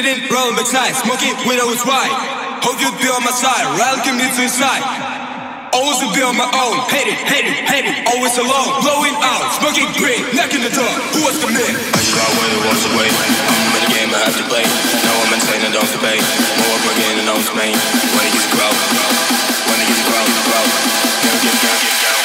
Rolling my tight, smoking widows white. Hope you'll be on my side, give me to the side. Always will be on my own, hate it, hate it, hate it. Always alone, blowing out, smoking green, knocking the door. Who was the man? I just my way, walks away. I'm in the game, I have to play. Now I'm insane and don't forbade. More of my game main. When he gets a when he gets crowd, crowd, never get down, get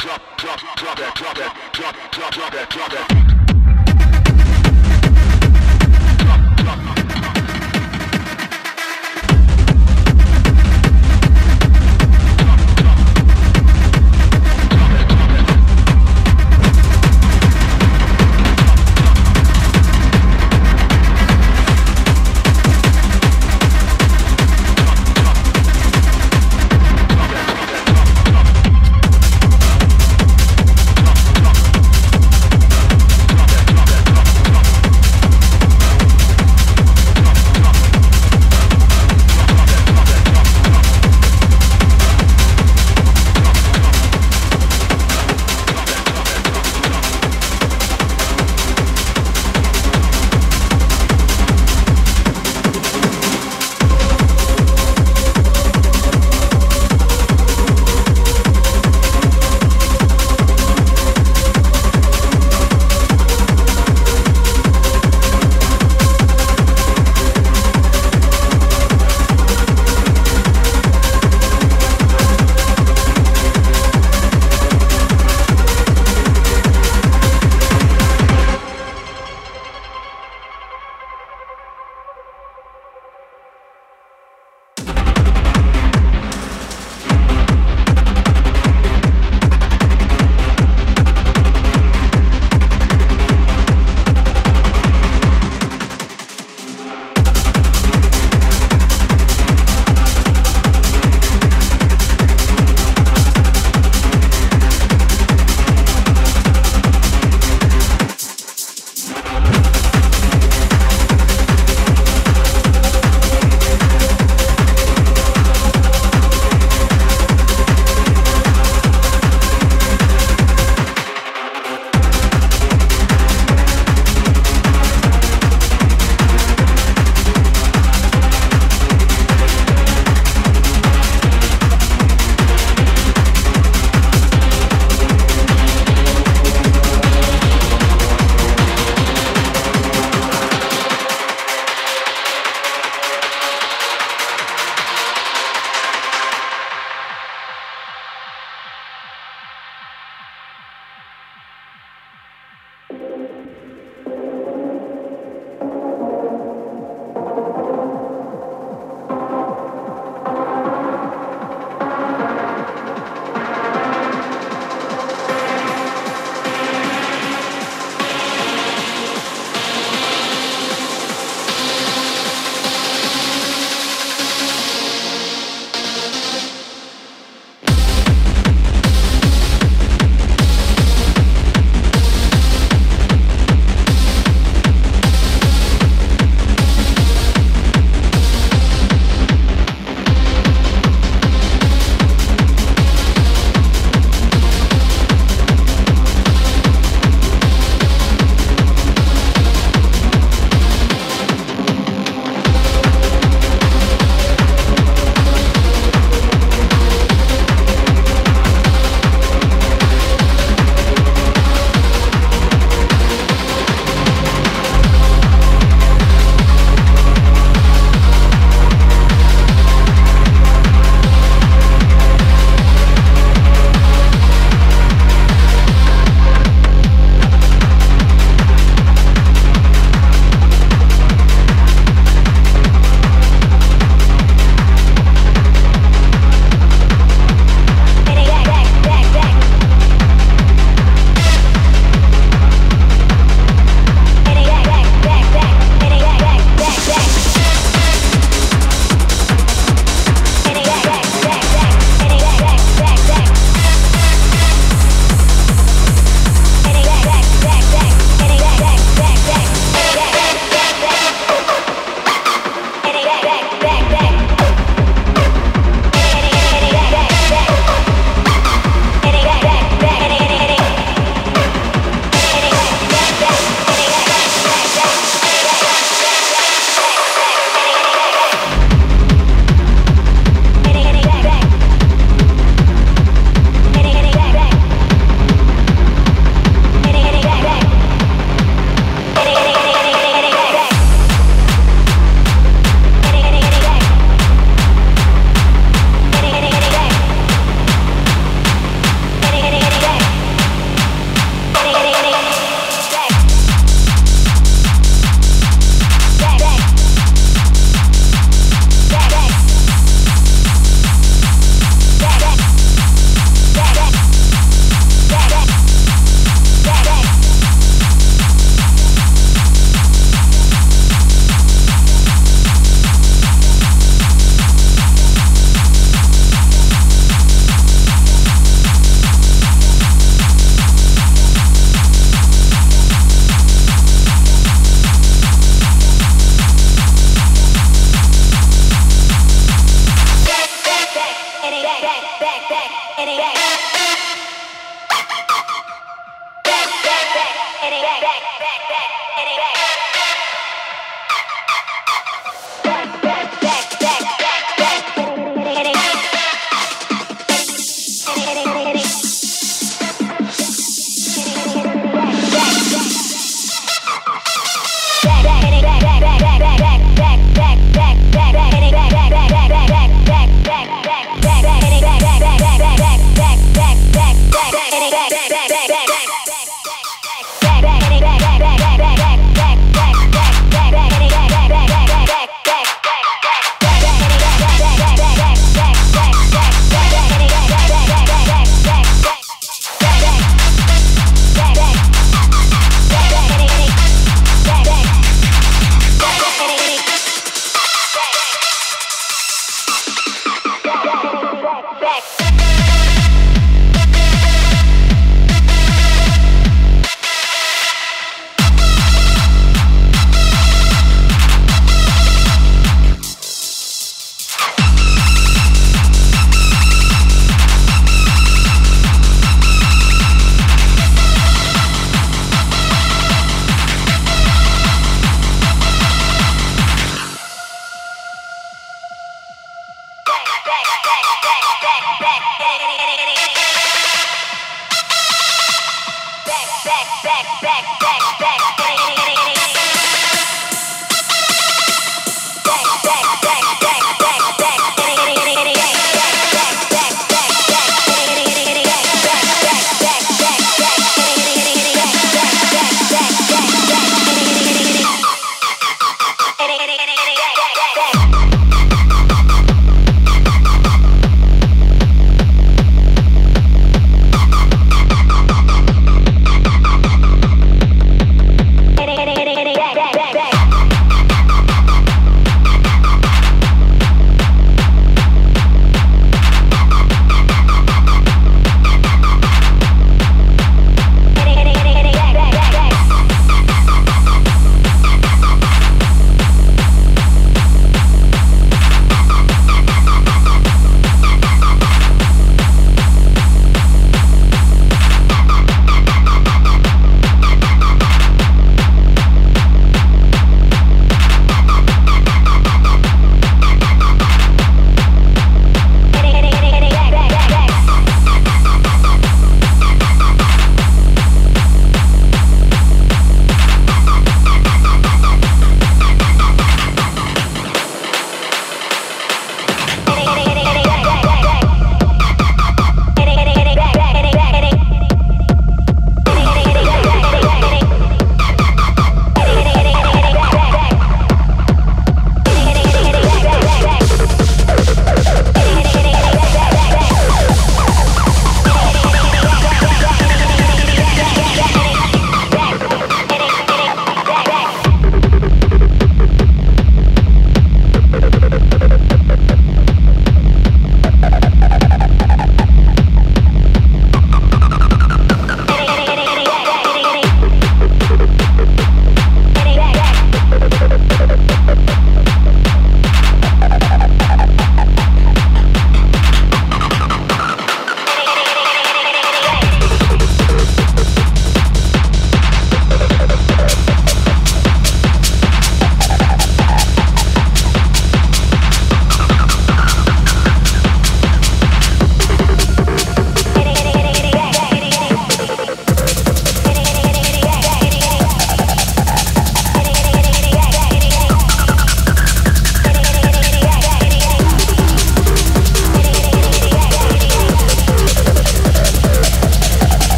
drop, drop, drop that, drop that, drop, drop, drop that, drop that.